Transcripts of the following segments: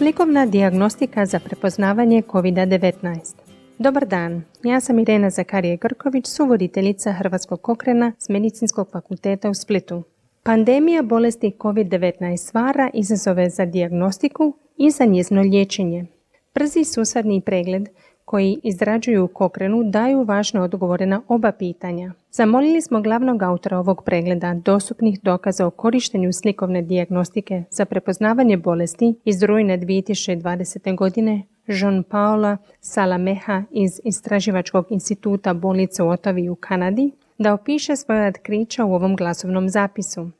Slikovna dijagnostika za prepoznavanje COVID-19. Dobar dan, ja sam Irena Zakarije Grković, suvoditeljica Hrvatskog okrena s Medicinskog fakulteta u Splitu. Pandemija bolesti COVID-19 stvara izazove za dijagnostiku i za njezno liječenje. Brzi susadni pregled koji izrađuju Kokrenu daju važne odgovore na oba pitanja. Zamolili smo glavnog autora ovog pregleda dostupnih dokaza o korištenju slikovne dijagnostike za prepoznavanje bolesti iz rujne 2020. godine Jean Paula Salameha iz Istraživačkog instituta bolnice u Otavi u Kanadi da opiše svoje otkrića u ovom glasovnom zapisu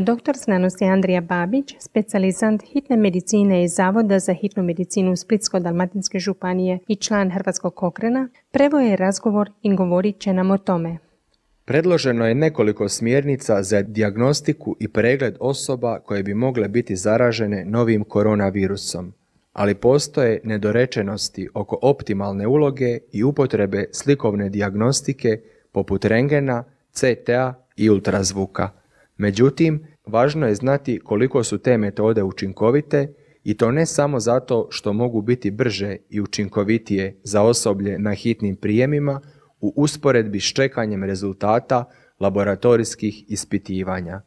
doktor znanosti Andrija Babić, specijalizant hitne medicine iz Zavoda za hitnu medicinu Splitsko-Dalmatinske županije i član Hrvatskog kokrena, prevo je razgovor i govorit će nam o tome. Predloženo je nekoliko smjernica za dijagnostiku i pregled osoba koje bi mogle biti zaražene novim koronavirusom, ali postoje nedorečenosti oko optimalne uloge i upotrebe slikovne dijagnostike poput rengena, CTA i ultrazvuka. Međutim, važno je znati koliko su te metode učinkovite i to ne samo zato što mogu biti brže i učinkovitije za osoblje na hitnim prijemima u usporedbi s čekanjem rezultata laboratorijskih ispitivanja.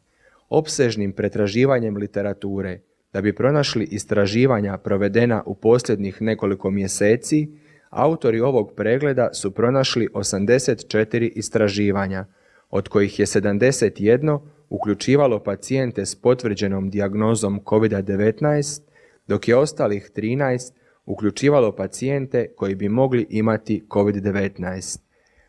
Opsežnim pretraživanjem literature da bi pronašli istraživanja provedena u posljednjih nekoliko mjeseci, autori ovog pregleda su pronašli 84 istraživanja, od kojih je 71 uključivalo pacijente s potvrđenom dijagnozom COVID-19, dok je ostalih 13 uključivalo pacijente koji bi mogli imati COVID-19.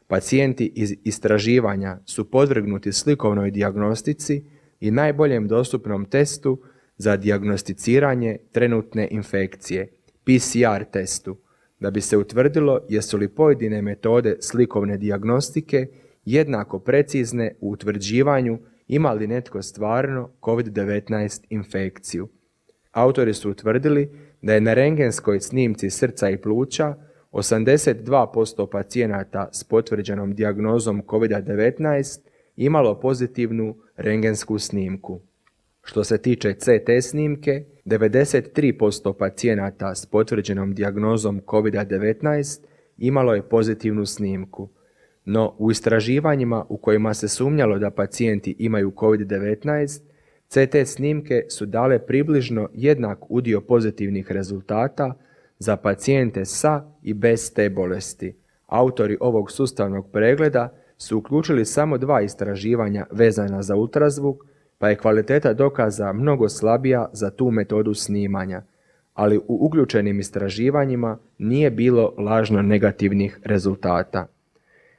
Pacijenti iz istraživanja su podvrgnuti slikovnoj dijagnostici i najboljem dostupnom testu za dijagnosticiranje trenutne infekcije, PCR testu, da bi se utvrdilo jesu li pojedine metode slikovne dijagnostike jednako precizne u utvrđivanju ima li netko stvarno COVID-19 infekciju. Autori su utvrdili da je na rengenskoj snimci srca i pluća 82% pacijenata s potvrđenom dijagnozom COVID-19 imalo pozitivnu rengensku snimku. Što se tiče CT snimke, 93% pacijenata s potvrđenom dijagnozom COVID-19 imalo je pozitivnu snimku, no u istraživanjima u kojima se sumnjalo da pacijenti imaju COVID-19, CT snimke su dale približno jednak udio pozitivnih rezultata za pacijente sa i bez te bolesti. Autori ovog sustavnog pregleda su uključili samo dva istraživanja vezana za ultrazvuk, pa je kvaliteta dokaza mnogo slabija za tu metodu snimanja, ali u uključenim istraživanjima nije bilo lažno negativnih rezultata.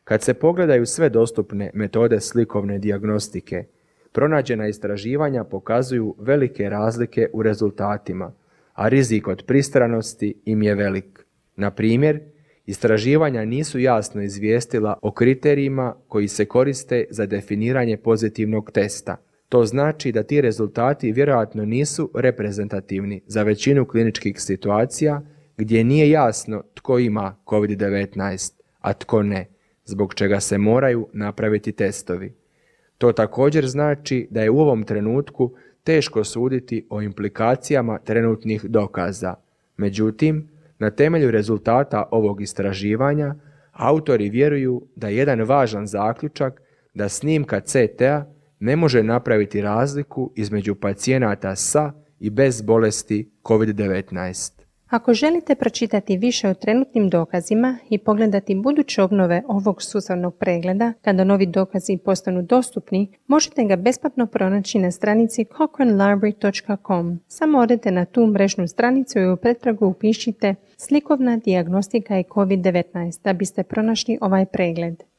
Kad se pogledaju sve dostupne metode slikovne dijagnostike, pronađena istraživanja pokazuju velike razlike u rezultatima, a rizik od pristranosti im je velik. Na primjer, istraživanja nisu jasno izvijestila o kriterijima koji se koriste za definiranje pozitivnog testa. To znači da ti rezultati vjerojatno nisu reprezentativni za većinu kliničkih situacija gdje nije jasno tko ima COVID-19, a tko ne zbog čega se moraju napraviti testovi. To također znači da je u ovom trenutku teško suditi o implikacijama trenutnih dokaza. Međutim, na temelju rezultata ovog istraživanja, autori vjeruju da je jedan važan zaključak da snimka CT-a ne može napraviti razliku između pacijenata sa i bez bolesti COVID-19. Ako želite pročitati više o trenutnim dokazima i pogledati buduće obnove ovog sustavnog pregleda, kada novi dokazi postanu dostupni, možete ga besplatno pronaći na stranici cochranelibrary.com. Samo odete na tu mrežnu stranicu i u pretragu upišite slikovna dijagnostika i COVID-19 da biste pronašli ovaj pregled.